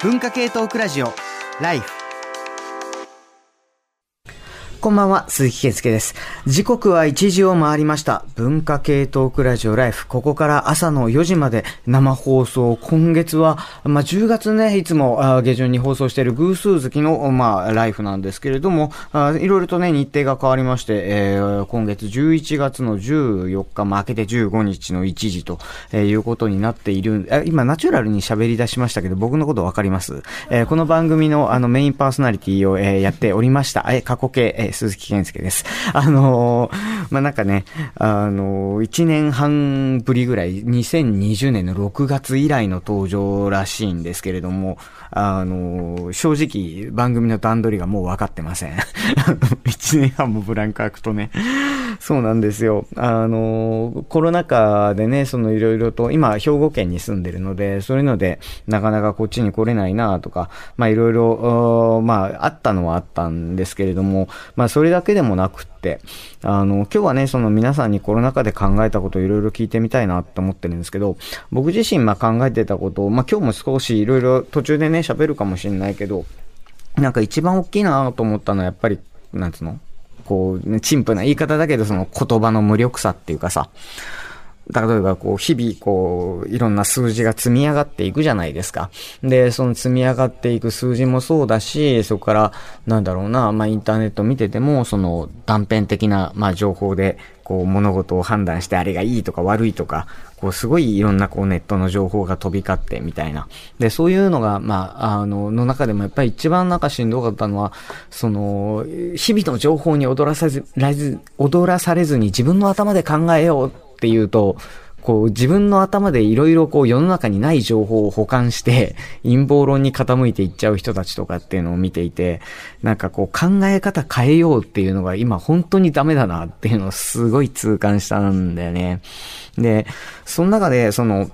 文化系トークラジオライフ。こんばんは、鈴木健介です。時刻は1時を回りました。文化系トークラジオライフ。ここから朝の4時まで生放送。今月は、まあ、10月ね、いつもあ下旬に放送している偶数月の、まあ、ライフなんですけれども、あいろいろとね、日程が変わりまして、えー今月11月の14日、まあ、明けて15日の1時と、えーいうことになっている。あ今、ナチュラルに喋り出しましたけど、僕のことわかります？えーこの番組のあのメインパーソナリティを、えーやっておりました。えー過去形、えー鈴木健介です。あのーまあ、なんかね、あのー、1年半ぶりぐらい、2020年の6月以来の登場らしいんですけれども、あのー正直、番組の段取りがもう分かってません。1年半もブランク空くとね。そうなんですよ。あの、コロナ禍でね、そのいろいろと、今、兵庫県に住んでるので、そういうので、なかなかこっちに来れないなとか、まあいろいろ、まあ、あったのはあったんですけれども、まそれだけでもなくって、あの、今日はね、その皆さんにコロナ禍で考えたことをいろいろ聞いてみたいなと思ってるんですけど、僕自身ま考えてたことを、まあ今日も少しいろいろ途中でね、喋るかもしれないけど、なんか一番大きいなと思ったのはやっぱり、なんつうの？こう、陳腐な言い方だけど、その言葉の無力さっていうかさ、例えば、こう、日々、こう、いろんな数字が積み上がっていくじゃないですか。で、その積み上がっていく数字もそうだし、そこから、なんだろうな、まあ、インターネット見てても、その、断片的な、まあ、情報で、こう、物事を判断して、あれがいいとか悪いとか、こう、すごいいろんな、こう、ネットの情報が飛び交って、みたいな。で、そういうのが、まあ、あの、の中でも、やっぱり一番なんかしんどかったのは、その、日々の情報に踊らさず、踊らされずに自分の頭で考えようっていうと、こう自分の頭でいろいろこう世の中にない情報を保管して 陰謀論に傾いていっちゃう人たちとかっていうのを見ていて、なんかこう考え方変えようっていうのが今本当にダメだなっていうのをすごい痛感したんだよね。で、その中でその、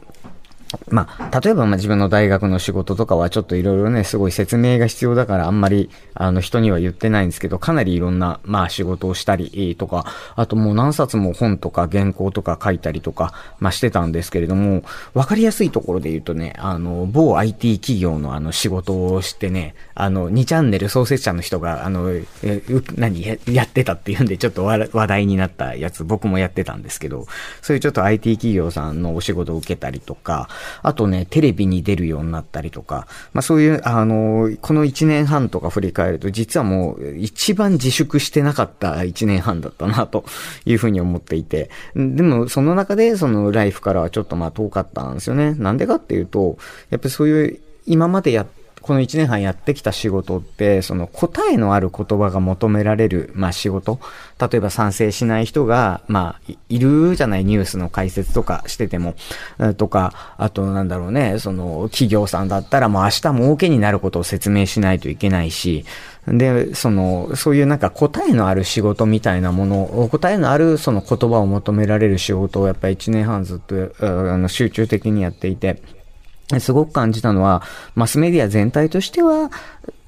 まあ、例えばまあ自分の大学の仕事とかはちょっといろいろね、すごい説明が必要だからあんまり、あの人には言ってないんですけど、かなりいろんな、まあ仕事をしたりとか、あともう何冊も本とか原稿とか書いたりとか、まあしてたんですけれども、わかりやすいところで言うとね、あの、某 IT 企業のあの仕事をしてね、あの、2チャンネル創設者の人が、あの、え何や、やってたっていうんでちょっと話題になったやつ、僕もやってたんですけど、そういうちょっと IT 企業さんのお仕事を受けたりとか、あとね、テレビに出るようになったりとか、まあそういう、あの、この1年半とか振り返ると、実はもう一番自粛してなかった1年半だったな、というふうに思っていて。でも、その中で、そのライフからはちょっとまあ遠かったんですよね。なんでかっていうと、やっぱりそういう、今までやってこの1年半やってきた仕事って、その答えのある言葉が求められる、まあ仕事。例えば賛成しない人が、まあ、いるじゃないニュースの解説とかしてても、とか、あとなんだろうね、その企業さんだったらもう明日儲けになることを説明しないといけないし、で、その、そういうなんか答えのある仕事みたいなもの、答えのあるその言葉を求められる仕事をやっぱり1年半ずっと、あの、集中的にやっていて、すごく感じたのは、マスメディア全体としては、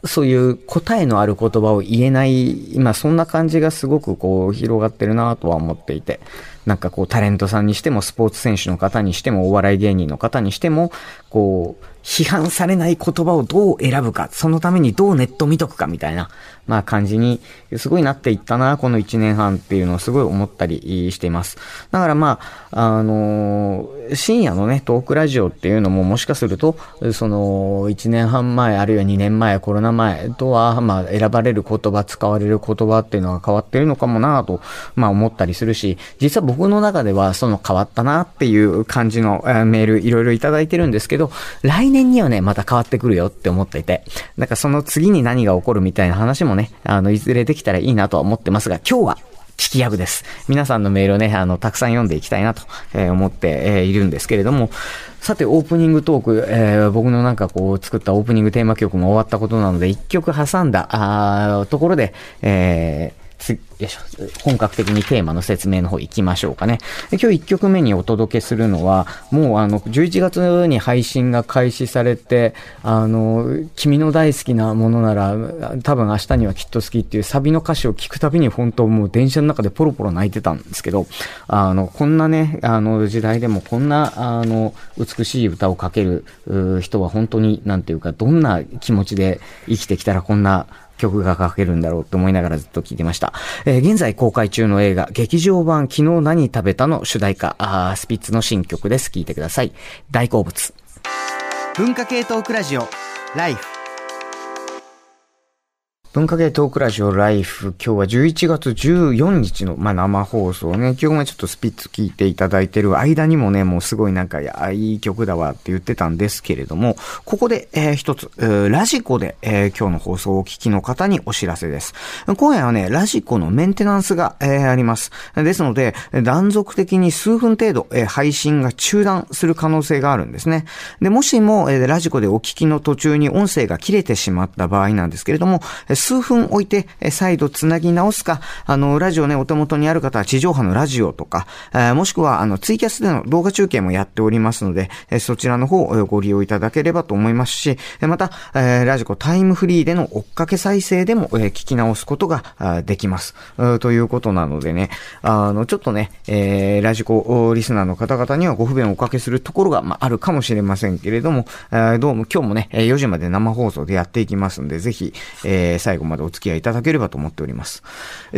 そういう答えのある言葉を言えない、今そんな感じがすごくこう広がってるなとは思っていて、なんかこうタレントさんにしてもスポーツ選手の方にしてもお笑い芸人の方にしても、こう、批判されない言葉をどう選ぶか、そのためにどうネット見とくかみたいな、まあ感じにすごいなっていったな、この1年半っていうのをすごい思ったりしています。だからまあ、あのー深夜のね、トークラジオっていうのももしかすると、その、1年半前、あるいは2年前、コロナ前とは、まあ、選ばれる言葉、使われる言葉っていうのが変わってるのかもなと、まあ思ったりするし、実は僕の中では、その変わったなっていう感じのメールいろいろいただいてるんですけど、来年にはね、また変わってくるよって思っていて、だかその次に何が起こるみたいな話もね、あの、いずれできたらいいなとは思ってますが、今日は、聞き役です。皆さんのメールをね、あの、たくさん読んでいきたいなと、えー思って、えーいるんですけれども、さて、オープニングトーク、えー僕のなんかこう、作ったオープニングテーマ曲も終わったことなので、一曲挟んだ、あところで、えーつ、よいしょ、本格的にテーマの説明の方行きましょうかね。今日1曲目にお届けするのは、もうあの、11月に配信が開始されて、あの、君の大好きなものなら、多分明日にはきっと好きっていうサビの歌詞を聞くたびに本当もう電車の中でポロポロ泣いてたんですけど、あの、こんなね、あの、時代でもこんな、あの、美しい歌をかける人は本当に、なんていうか、どんな気持ちで生きてきたらこんな曲が書けるんだろうと思いながらずっと聞いてました。えー、現在公開中の映画、劇場版昨日何食べたの主題歌、あスピッツの新曲です。聴いてください。大好物。文化系トークラジオ、ライフ。文化系トークラジオライフ、今日は11月14日の、まあ、生放送ね、今日もちょっとスピッツ聞いていただいてる間にもね、もうすごいなんか、い、いい曲だわって言ってたんですけれども、ここで、えー、一つ、えー、ラジコで、えー、今日の放送をお聞きの方にお知らせです。今夜はね、ラジコのメンテナンスが、えー、あります。ですので、断続的に数分程度、えー、配信が中断する可能性があるんですね。で、もしも、えー、ラジコでお聞きの途中に音声が切れてしまった場合なんですけれども、数分置いて、再度つなぎ直すか、あの、ラジオね、お手元にある方は地上波のラジオとか、えもしくは、あの、ツイキャスでの動画中継もやっておりますので、えそちらの方をご利用いただければと思いますし、また、えラジコタイムフリーでの追っかけ再生でも、え聞き直すことができます。ということなのでね、あの、ちょっとね、えー、ラジコリスナーの方々にはご不便をおかけするところが、まあ、あるかもしれませんけれども、えどうも今日もね、4時まで生放送でやっていきますんで、ぜひ、えー、最後最後までお付き合いいただければと思っております。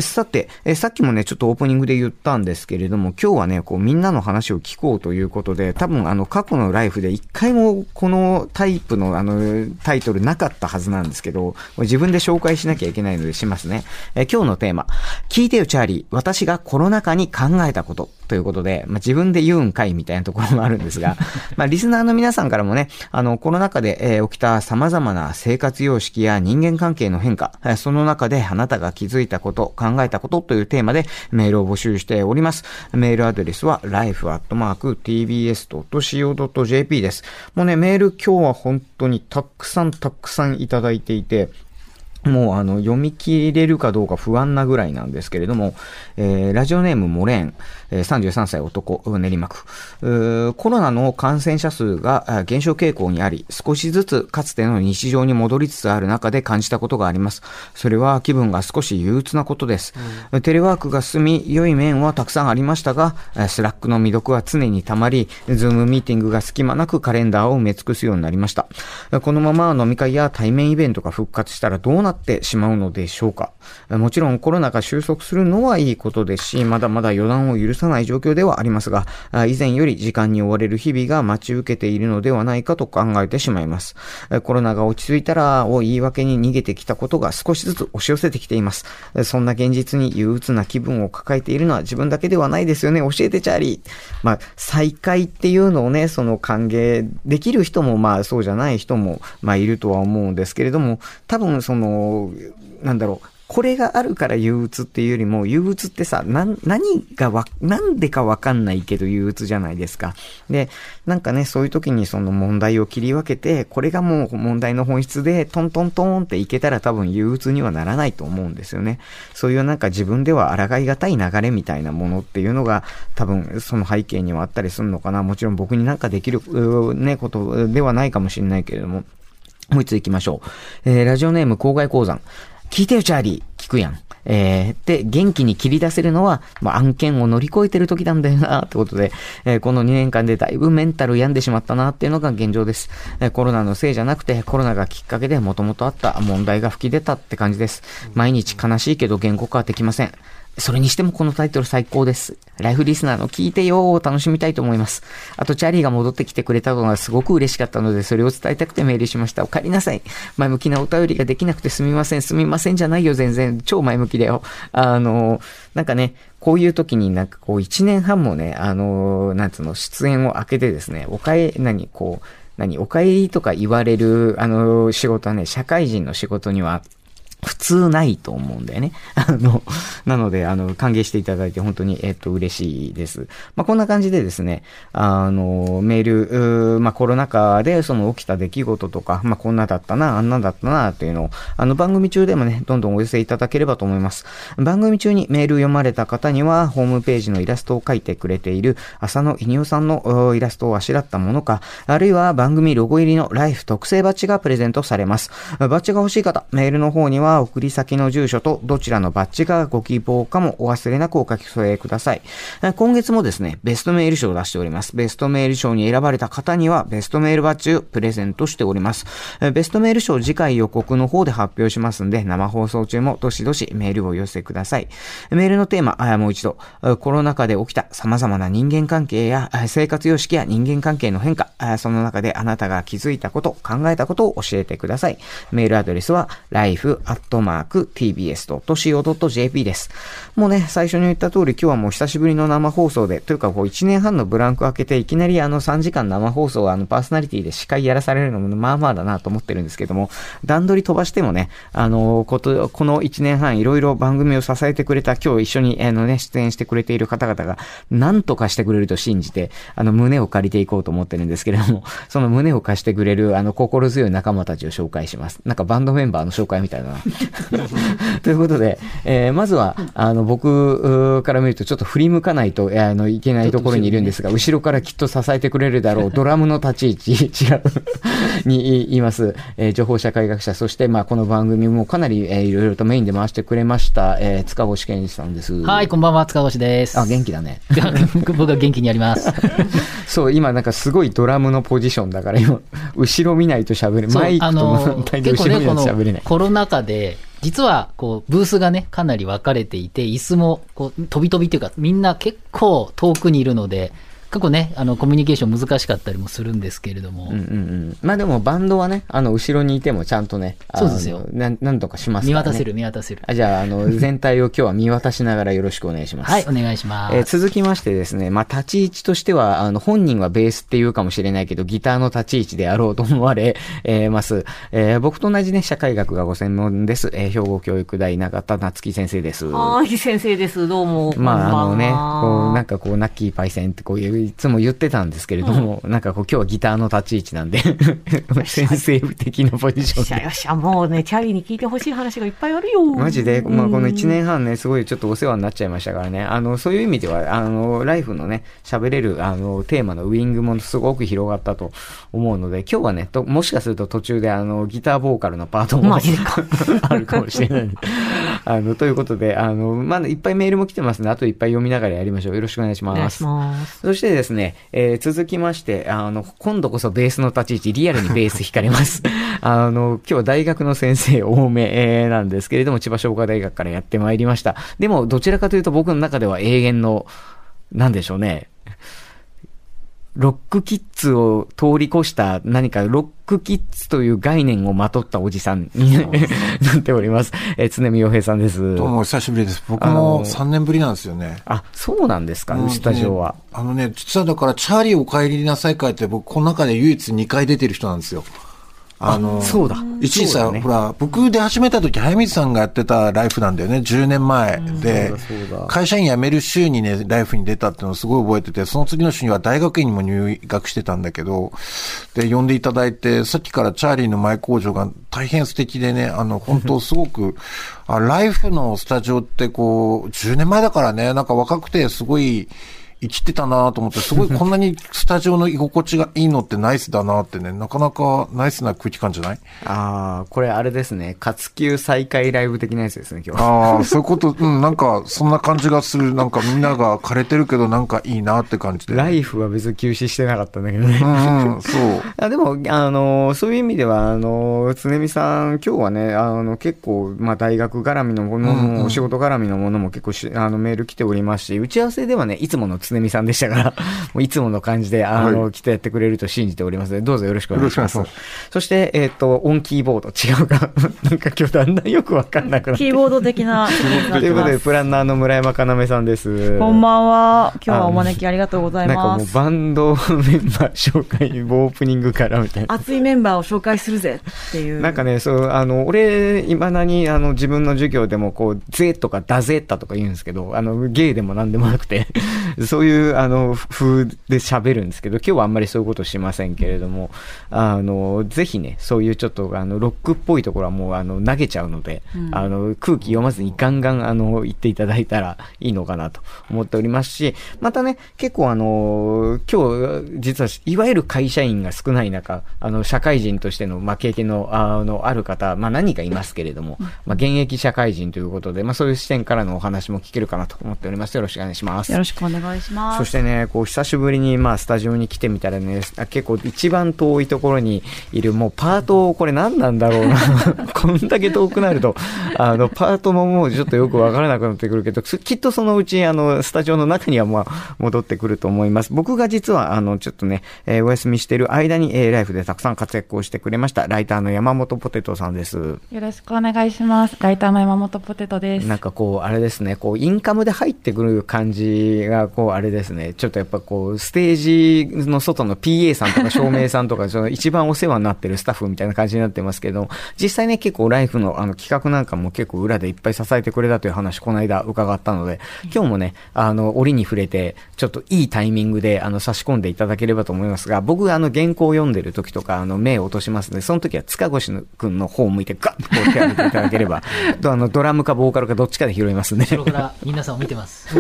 さて、さっきもね、ちょっとオープニングで言ったんですけれども、今日はね、こうみんなの話を聞こうということで、多分あの過去のライフで一回もこのタイプのあのタイトルなかったはずなんですけど、自分で紹介しなきゃいけないのでしますね。え今日のテーマ、聞いてよチャーリー、私がコロナ禍に考えたこと。ということで、まあ、自分で言うんかいみたいなところもあるんですが、まあ、リスナーの皆さんからもね、あの、コロナ禍で、えー、起きた様々な生活様式や人間関係の変化、その中であなたが気づいたこと、考えたことというテーマでメールを募集しております。メールアドレスは life.tbs.co.jp です。もうね、メール今日は本当にたくさんたくさんいただいていて、もうあの読み切れるかどうか不安なぐらいなんですけれども、えー、ラジオネームモレン、33歳男、練馬区。コロナの感染者数が減少傾向にあり、少しずつかつての日常に戻りつつある中で感じたことがあります。それは気分が少し憂鬱なことです。うん、テレワークが進み、良い面はたくさんありましたが、 Slack の未読は常に溜まり、 Zoom ミーティングが隙間なくカレンダーを埋め尽くすようになりました。このまま飲み会や対面イベントが復活したらどうなってしまうのでしょうか。もちろんコロナが収束するのはいいことですし、まだまだ予断を許さない状況ではありますが、以前より時間に追われる日々が待ち受けているのではないかと考えてしまいます。コロナが落ち着いたらを言い訳に逃げてきたことが少しずつ押し寄せてきています。そんな現実に憂鬱な気分を抱えているのは自分だけではないですよね。教えてチャーリー。まあ、再会っていうのをね、その歓迎できる人も、まあそうじゃない人も、まあいるとは思うんですけれども、多分その、なんだろう、これがあるから憂鬱っていうよりも、憂鬱ってさ、な、何がわ、なんでかわかんないけど憂鬱じゃないですか。で、なんかね、そういう時にその問題を切り分けて、これがもう問題の本質で、トントントンっていけたら多分憂鬱にはならないと思うんですよね。そういうなんか自分では抗いがたい流れみたいなものっていうのが、多分その背景にはあったりするのかな。もちろん僕になんかできる、ね、ことではないかもしれないけれども。もう一つ行きましょう。えー、ラジオネーム郊外鉱山。聞いてよ、チャーリー。聞くやん。えー、で、元気に切り出せるのは、まあ、案件を乗り越えてる時なんだよな、ってことで、えー、この2年間でだいぶメンタル病んでしまったな、っていうのが現状です。えー、コロナのせいじゃなくて、コロナがきっかけで元々あった問題が吹き出たって感じです。毎日悲しいけど言語化はできません。それにしてもこのタイトル最高です。ライフリスナーの聞いてよを楽しみたいと思います。あと、チャーリーが戻ってきてくれたのがすごく嬉しかったので、それを伝えたくてメールしました。お帰りなさい。前向きなお便りができなくてすみません。すみませんじゃないよ、全然。超前向きだよ。あの、なんかね、こういう時になんかこう一年半もね、あの、なんつうの、出演を開けてですね、おかえ、何、こう、何、お帰りとか言われる、あの、仕事はね、社会人の仕事には普通ないと思うんだよね。あの、なので、あの、歓迎していただいて本当に、えっと、嬉しいです。まあ、こんな感じでですね、あの、メール、まあ、コロナ禍でその起きた出来事とか、まあ、こんなだったな、あんなだったな、っていうのを、あの、番組中でもね、どんどんお寄せいただければと思います。番組中にメール読まれた方には、ホームページのイラストを描いてくれている、浅野稲夫さんのイラストをあしらったものか、あるいは番組ロゴ入りのライフ特製バッジがプレゼントされます。バッジが欲しい方、メールの方には、は送り先の住所とどちらのバッジがご希望かもお忘れなくお書き添えください。今月もですね、ベストメール賞を出しております。ベストメール賞に選ばれた方にはベストメールバッジをプレゼントしております。ベストメール賞次回予告の方で発表しますんで、生放送中もどしどしメールを寄せください。メールのテーマ、あもう一度、コロナ禍で起きた様々な人間関係や生活様式や人間関係の変化、その中であなたが気づいたこと、考えたことを教えてください。メールアドレスは life@ トマーク tbs.co.jp です。もうね、最初に言った通り今日はもう久しぶりの生放送で、というかこう1年半のブランク開けていきなりあの3時間生放送はあのパーソナリティで司会やらされるのもまあまあだなと思ってるんですけども、段取り飛ばしてもね、あの、こと、この1年半いろいろ番組を支えてくれた今日一緒にあのね、出演してくれている方々が何とかしてくれると信じて、あの胸を借りていこうと思ってるんですけれども、その胸を貸してくれるあの心強い仲間たちを紹介します。なんかバンドメンバーの紹介みたいだな。ということで、えー、まずは、あの、僕から見るとちょっと振り向かないと、あの、いけないところにいるんですが、後ろからきっと支えてくれるだろう、ドラムの立ち位置、違う、にいます、えー、情報社会学者、そして、まあ、この番組もかなり、えー、いろいろとメインで回してくれました、えー、塚越健二さんです。はい、こんばんは、塚越です。あ、元気だね。僕は元気にやります。そう、今なんかすごいドラムのポジションだから、今、後ろ見ないと喋れない。マイクとの対で後ろ見ないと喋れない。コロナ禍で、実は、こう、ブースがね、かなり分かれていて、椅子も、こう、飛び飛びというか、みんな結構遠くにいるので、過去ね、あの、コミュニケーション難しかったりもするんですけれども。うんうんうん。まあでもバンドはね、あの、後ろにいてもちゃんとね、そうですよ。なん、なんとかしますね、見渡せる、見渡せる。あじゃあ、あの、全体を今日は見渡しながらよろしくお願いします。はい、お願いします。えー、続きましてですね、まあ立ち位置としては、あの、本人はベースって言うかもしれないけど、ギターの立ち位置であろうと思われ、えー、ます。えー、僕と同じね、社会学がご専門です。えー、兵庫教育大永田夏樹先生です。はい、先生です。どうも。まあ、あのね、こう、なんかこう、ナッキーパイセンってこういう、いつも言ってたたんですけれども、うん、なんかこう今日はギターの立ち位置なんで 先生的なポジションで。よっしゃよっしゃ、もうね、チャーリーに聞いてほしい話がいっぱいあるよ。マジで、まあこの1年半ね、すごいちょっとお世話になっちゃいましたからね、あの、そういう意味では、あの、ライフのね、喋れる、あの、テーマのウィングもすごく広がったと思うので、今日はね、ともしかすると途中であの、ギターボーカルのパートも あるかもしれない。あの、ということで、あの、まだいっぱいメールも来てますので、あといっぱい読みながらやりましょう。よろしくお願いします。お願いします。そしてですね、えー、続きまして、あの、今度こそベースの立ち位置、リアルにベース弾かれます。あの、今日は大学の先生多め、えー、なんですけれども、千葉商科大学からやってまいりました。でも、どちらかというと僕の中では永遠の、なんでしょうね。ロックキッズを通り越した何かロックキッズという概念をまとったおじさんに なっております。えー、常見洋平さんです。どうもお久しぶりです。僕も3年ぶりなんですよね。あ、そうなんですか、ね、スタジオは。あのね、実はだから、チャーリーお帰りなさい会って僕、この中で唯一2回出てる人なんですよ。あの、そうだ。一時さ、ね、ほら、僕出始めた時、早水さんがやってたライフなんだよね、10年前で、会社員辞める週にね、ライフに出たっていうのをすごい覚えてて、その次の週には大学院にも入学してたんだけど、で、呼んでいただいて、さっきからチャーリーの前工場が大変素敵でね、あの、本当すごく、あ、ライフのスタジオってこう、10年前だからね、なんか若くてすごい、生きてたなと思って、すごいこんなにスタジオの居心地がいいのってナイスだなってね、なかなかナイスな空気感じゃない？ああ、これあれですね、活休再開ライブ的なやつですね、今日ああ、そういうこと、うん、なんか、そんな感じがする。なんかみんなが枯れてるけど、なんかいいなって感じで、ね、ライフは別に休止してなかったんだけどね。うん、そう。あでも、あの、そういう意味では、あの、常見さん、今日はね、あの、結構、まあ、大学絡みのものも、お仕事絡みのものも結構し、あの、メール来ておりますし、打ち合わせではね、いつもの常美さんでしたから、もういつもの感じで、あの、はいきっとやってくれると信じておりますので、どうぞよろしくお願いします。よろしくお願いしそして、えっ、と、オンキーボード、違うか。なんか今日だんだんよくわかんなくなってキーボード的な ということで、ます。プランナーの村山かなめさんです。こんばんは。今日はお招きありがとうございなんかもうます。バンドメンバー紹介、オープニングからみたいな。熱いメンバーを紹介するぜっていう。なんかね、そう、あの、俺、いまだに、あの、自分の授業でも、こう、ぜとかだぜったとか言うんですけど、あの、ゲイでもなんでもなくて、そういう、あの、風で喋るんですけど、今日はあんまりそういうことしませんけれども、あの、ぜひね、そういうちょっと、あの、ロックっぽいところはもう、あの、投げちゃうので、あの、空気読まずにガンガン、あの、言っていただいたらいいのかなと思っておりますし、またね、結構あの、今日、実は、いわゆる会社員が少ない中、あの、社会人としての、まあ、経験の、あの、ある方、まあ、何人かいますけれども、まあ、現役社会人ということで、まあ、そういう視点からのお話も聞けるかなと思っております。よろしくお願いします。よろしくお願いします。そしてね、こう、久しぶりに、まあ、スタジオに来てみたらね、あ結構一番遠いところにいる、もうパート、これ何なんだろうな。こんだけ遠くなると、あの、パートももうちょっとよくわからなくなってくるけど、すきっとそのうち、あの、スタジオの中には、まあ、戻ってくると思います。僕が実は、あの、ちょっとね、えーお休みしてる間に、えーライフでたくさん活躍をしてくれました、ライターの山本ポテトさんです。よろしくお願いします。ライターの山本ポテトです。なんかこう、あれですね、こう、インカムで入ってくる感じが、こう、あれですね、ちょっとやっぱこう、ステージの外の PA さんとか照明さんとか、その一番お世話になってるスタッフみたいな感じになってますけど、実際ね、結構ライフのあの企画なんかも結構裏でいっぱい支えてくれたという話、この間伺ったので、今日もね、あの、折に触れて、ちょっといいタイミングで、あの、差し込んでいただければと思いますが、僕、あの、原稿を読んでる時とか、あの、目を落としますので、その時は塚越くんの方を向いて、ガッとこう手を挙げていただければ、とあの、ドラムかボーカルかどっちかで拾いますんで。後ろから皆さんを見てます。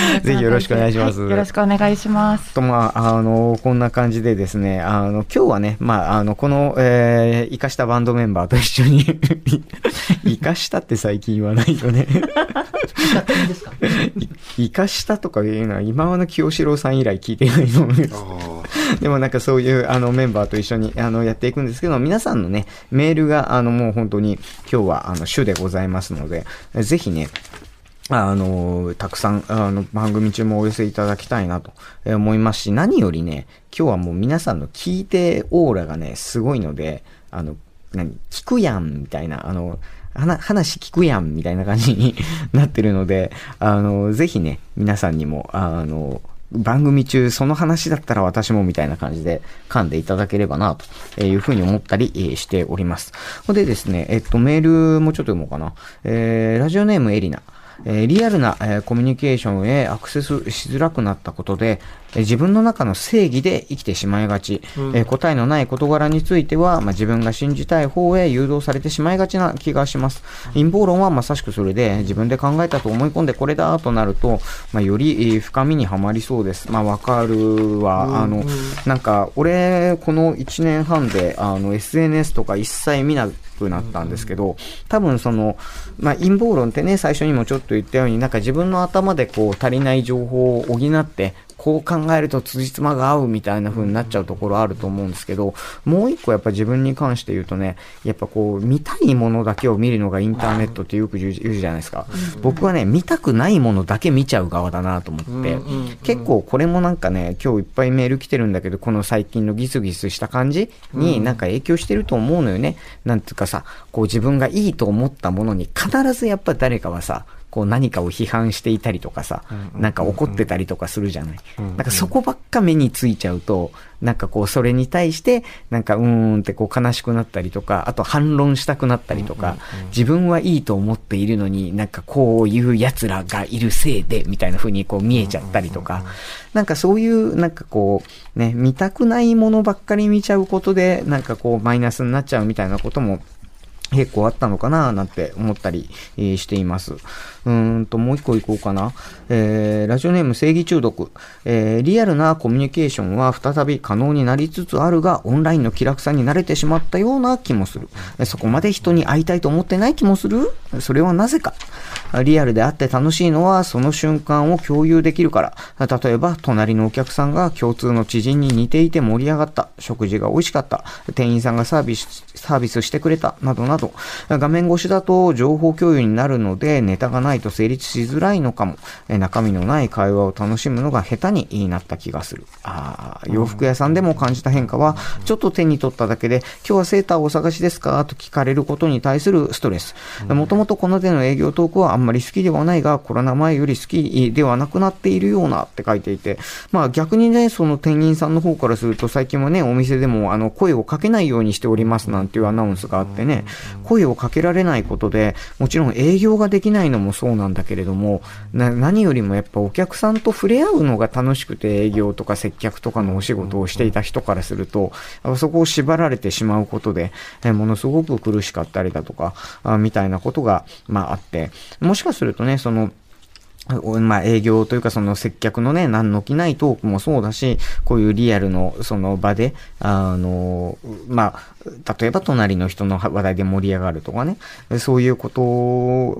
ぜひよろしくお願いします。はいよろしくお願いします。と、まあ、あの、こんな感じでですね、あの、今日はね、まあ、あの、この、えー、生かしたバンドメンバーと一緒に、生かしたって最近言わないよね。いいですか？生かしたとかいうのは、今和の清志郎さん以来聞いてないと思うんです。でもなんかそういうあのメンバーと一緒にあのやっていくんですけど、皆さんのね、メールがあのもう本当に今日はあの主でございますので、ぜひね、あの、たくさん、あの、番組中もお寄せいただきたいなと思いますし、何よりね、今日はもう皆さんの聞いてオーラがね、すごいので、あの、何、聞くやん、みたいな、あの、話聞くやん、みたいな感じに なってるので、あの、ぜひね、皆さんにも、あの、番組中、その話だったら私もみたいな感じで噛んでいただければな、というふうに思ったりしております。でですね、えっと、メールもちょっと読もうかな。えー、ラジオネームエリナ。えーリアルな、えーコミュニケーションへアクセスしづらくなったことで、えー自分の中の正義で生きてしまいがち、えー答えのない事柄については、まあ、自分が信じたい方へ誘導されてしまいがちな気がします。陰謀論はまさしくそれで、自分で考えたと思い込んでこれだとなると、まあ、よりえー深みにはまりそうです。まあ、わかるわ。あの、なんか、俺、この1年半で、あの、SNS とか一切見なくなったんですけど、多分その、まあ、陰謀論ってね、最初にもちょっと言ったように、なんか自分の頭でこう足りない情報を補って、こう考えると辻褄が合うみたいな風になっちゃうところあると思うんですけど、もう一個やっぱ自分に関して言うとね、やっぱこう、見たいものだけを見るのがインターネットってよく言うじゃないですか。僕はね、見たくないものだけ見ちゃう側だなと思って、結構これもなんかね、今日いっぱいメール来てるんだけど、この最近のギスギスした感じになんか影響してると思うのよね。なんていうかさ、こう自分がいいと思ったものに必ずやっぱ誰かはさ、こう何かを批判していたりとかさ、なんか怒ってたりとかするじゃない。なんかそこばっか目についちゃうと、なんかこうそれに対して、なんかうーんってこう悲しくなったりとか、あと反論したくなったりとか、自分はいいと思っているのになんかこういう奴らがいるせいで、みたいな風にこう見えちゃったりとか、なんかそういうなんかこう、ね、見たくないものばっかり見ちゃうことで、なんかこうマイナスになっちゃうみたいなことも結構あったのかななんて思ったり、えーしています。うんと、もう一個いこうかな。えー、ラジオネーム正義中毒。えー、リアルなコミュニケーションは再び可能になりつつあるが、オンラインの気楽さに慣れてしまったような気もする。そこまで人に会いたいと思ってない気もする？それはなぜか。リアルであって楽しいのはその瞬間を共有できるから。例えば、隣のお客さんが共通の知人に似ていて盛り上がった。食事が美味しかった。店員さんがサービス、サービスしてくれた。などなど。画面越しだと情報共有になるのでネタがないないと成立しづらいのかも。えー中身のない会話を楽しむのが下手になった気がする。あー洋服屋さんでも感じた変化は、ちょっと手に取っただけで、今日はセーターをお探しですか？と聞かれることに対するストレス。もともとこの手の営業トークはあんまり好きではないが、コロナ前より好きではなくなっているようなって書いていて、まあ逆にね、その店員さんの方からすると、最近はね、お店でもあの声をかけないようにしておりますなんていうアナウンスがあってね、声をかけられないことで、もちろん営業ができないのもそうなんだけれども、何よりもやっぱお客さんと触れ合うのが楽しくて営業とか接客とかのお仕事をしていた人からすると、そこを縛られてしまうことで、えものすごく苦しかったりだとか、あみたいなことが、まああって、もしかするとね、その、まあ、営業というかその接客のね、何の気ないトークもそうだし、こういうリアルのその場で、あの、まあ、例えば隣の人の話題で盛り上がるとかね、そういうこと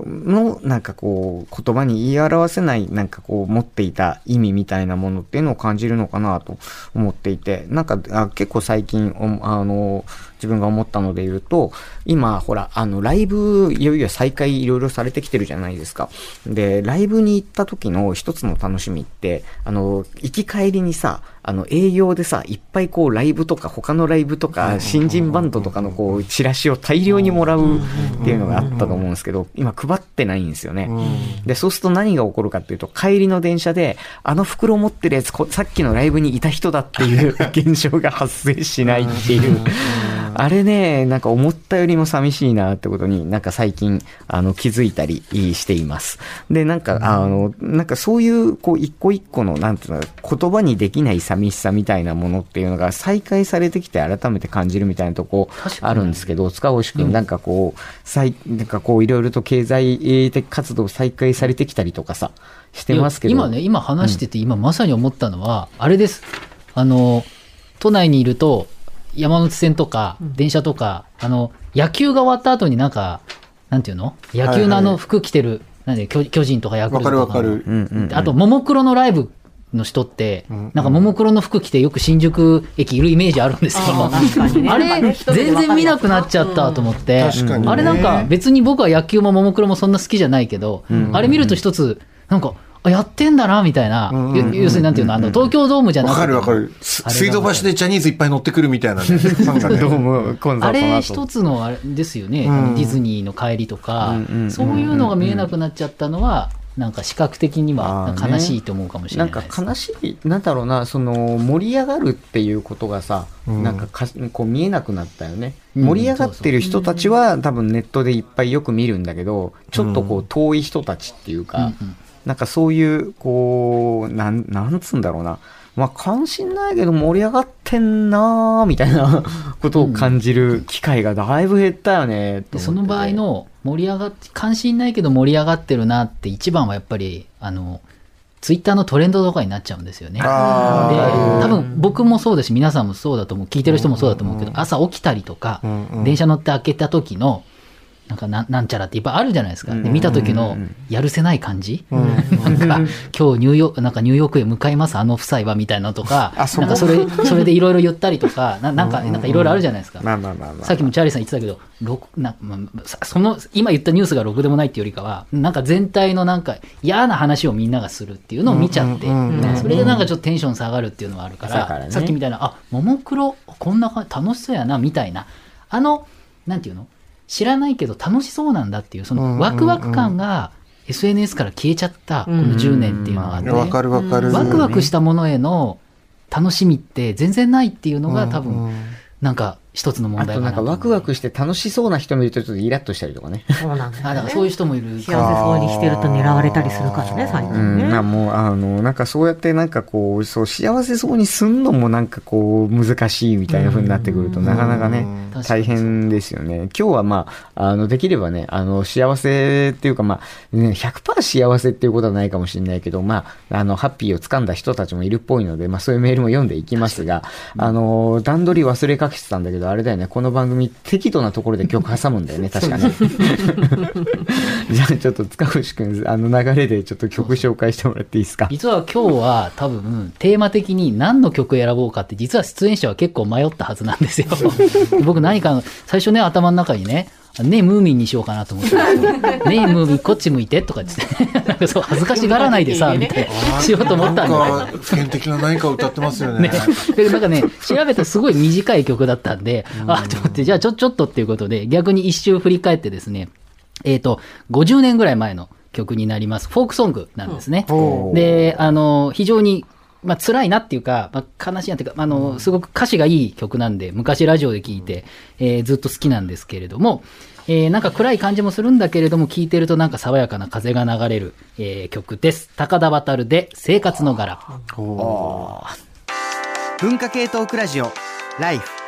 の、なんかこう、言葉に言い表せない、なんかこう、持っていた意味みたいなものっていうのを感じるのかなと思っていて、なんか、あ結構最近、あの、自分が思ったので言うと、今、ほら、あの、ライブ、いよいよ再開いろいろされてきてるじゃないですか。で、ライブに行った時の一つの楽しみって、あの、行き帰りにさ、あの、営業でさ、いっぱいこう、ライブとか、他のライブとか、新人バンドとかのこう、チラシを大量にもらうっていうのがあったと思うんですけど、今配ってないんですよね。で、そうすると何が起こるかっていうと、帰りの電車で、あの袋持ってるやつ、こさっきのライブにいた人だっていう現象が発生しないっていう。あれね、なんか思ったよりも寂しいなってことになんか最近、あの、気づいたりしています。で、なんか、あの、なんかそういう、こう、一個一個の、なんていうの、言葉にできない寂しさみたいなものっていうのが再開されてきて改めて感じるみたいなとこあるんですけど、塚越くん、なんかこう、再、なんかこう、いろいろと経済的活動再開されてきたりとかさ、してますけど。今ね、今話してて、今まさに思ったのは、あれです。あの、都内にいると、山手線とか、電車とか、あの、野球が終わった後になんか、なんていうの？野球のあの服着てる、なんで巨巨人とかヤクルトとか。かるわかる。うんうんうん。あと、ももクロのライブの人って、なんかももクロの服着てよく新宿駅いるイメージあるんですよ。あー確かにね。あれ、全然見なくなっちゃったと思って。あれなんか別に僕は野球もももクロもそんな好きじゃないけど、あれ見ると一つ、なんか、あやってんだな、みたいな。要するになんていうの、あの、東京ドームじゃなくて。わかるわかる。水道橋でジャニーズいっぱい乗ってくるみたいなね。なんかねどうも、コンサあれ一つのあれですよね、ディズニーの帰りとか、そういうのが見えなくなっちゃったのは、なんか視覚的には悲しいと思うかもしれななんいです。か悲しい、なんだろうな、その盛り上がるっていうことがさ、うんなんかかこう見えなくなったよね。うん盛り上がってる人たちは多分ネットでいっぱいよく見るんだけど、ちょっとこう遠い人たちっていうか、うんうんなんかそういう、こう、なん、なんつうんだろうな。まあ関心ないけど盛り上がってんなーみたいな ことを感じる機会がだいぶ減ったよね、と思ってて。でその場合の盛り上がっ関心ないけど盛り上がってるなって一番はやっぱりあのツイッターのトレンドとかになっちゃうんですよね。で多分僕もそうですし皆さんもそうだと思う聞いてる人もそうだと思うけど、朝起きたりとか、うんうん。電車乗って開けた時のなんかなんなんちゃらっていっぱいあるじゃないですか。で見た時のやるせない感じ、なんか今日ニューヨークなんかニューヨークへ向かいますあの夫妻はみたいなのとかなんかそれそれでいろいろ言ったりとかななんかなんかいろいろあるじゃないですか。さっきもチャーリーさん言ってたけど、なまあさその、今言ったニュースがろくでもないっていうよりかは、なんか全体のなんか嫌な話をみんながするっていうのを見ちゃって、それでなんかちょっとテンション下がるっていうのはあるから、だからね。さっきみたいな、あ、ももクロ、こんな感じ楽しそうやな、みたいな、あの、なんていうの？知らないけど楽しそうなんだっていう、そのワクワク感が SNS から消えちゃった、この10年っていうのがあって、わかるわかる。ワクワクしたものへの楽しみって全然ないっていうのが多分、なんか一つの問あとなんか題かなと思うワクワクして楽しそうな人見るとちょっとイラッとしたりとかね。そうなんだよね。あ、だからそういう人もいる幸せそうにしてると狙われたりするからね、最う近ね。ん、まあもう、あの、なんかそうやってなんかこう、そう、幸せそうにすんのもなんかこう、難しいみたいな風になってくると、なかなかね、うん大変ですよね。今日はまあ、あの、できればね、あの、幸せっていうかまあ、ね、100%幸せっていうことはないかもしれないけど、まあ、あの、ハッピーを掴んだ人たちもいるっぽいので、まあそういうメールも読んでいきますが、あの、段取り忘れかけてたんだけど、あれだよね、この番組適度なところで曲挟むんだよね、確かね。じゃあちょっと塚越くん、あの流れでちょっと曲紹介してもらっていいですか？実は今日は多分テーマ的に何の曲選ぼうかって実は出演者は結構迷ったはずなんですよ。僕何かの最初ね頭の中にね、ねえ、ムーミンにしようかなと思ってたんですよ。ねえ、ムーミン、こっち向いてとか言って、なんかそう、恥ずかしがらないでさ、みたいな、しようと思ったんで。なんか、普遍的な何かを歌ってますよね。ね。で、なんかね、調べたらすごい短い曲だったんで、あ、と思って、じゃあちょ、ちょっとっていうことで、逆に一周振り返ってですね、えっ、と、50年ぐらい前の曲になります。フォークソングなんですね。で、あの、非常に、まあ、辛いなっていうか、まあ、悲しいなっていうか、あの、すごく歌詞がいい曲なんで、昔ラジオで聴いて、えーずっと好きなんですけれども、えーなんか暗い感じもするんだけれども、聴いてるとなんか爽やかな風が流れる、えー曲です。高田渡で、生活の柄。文化系トークラジオライフ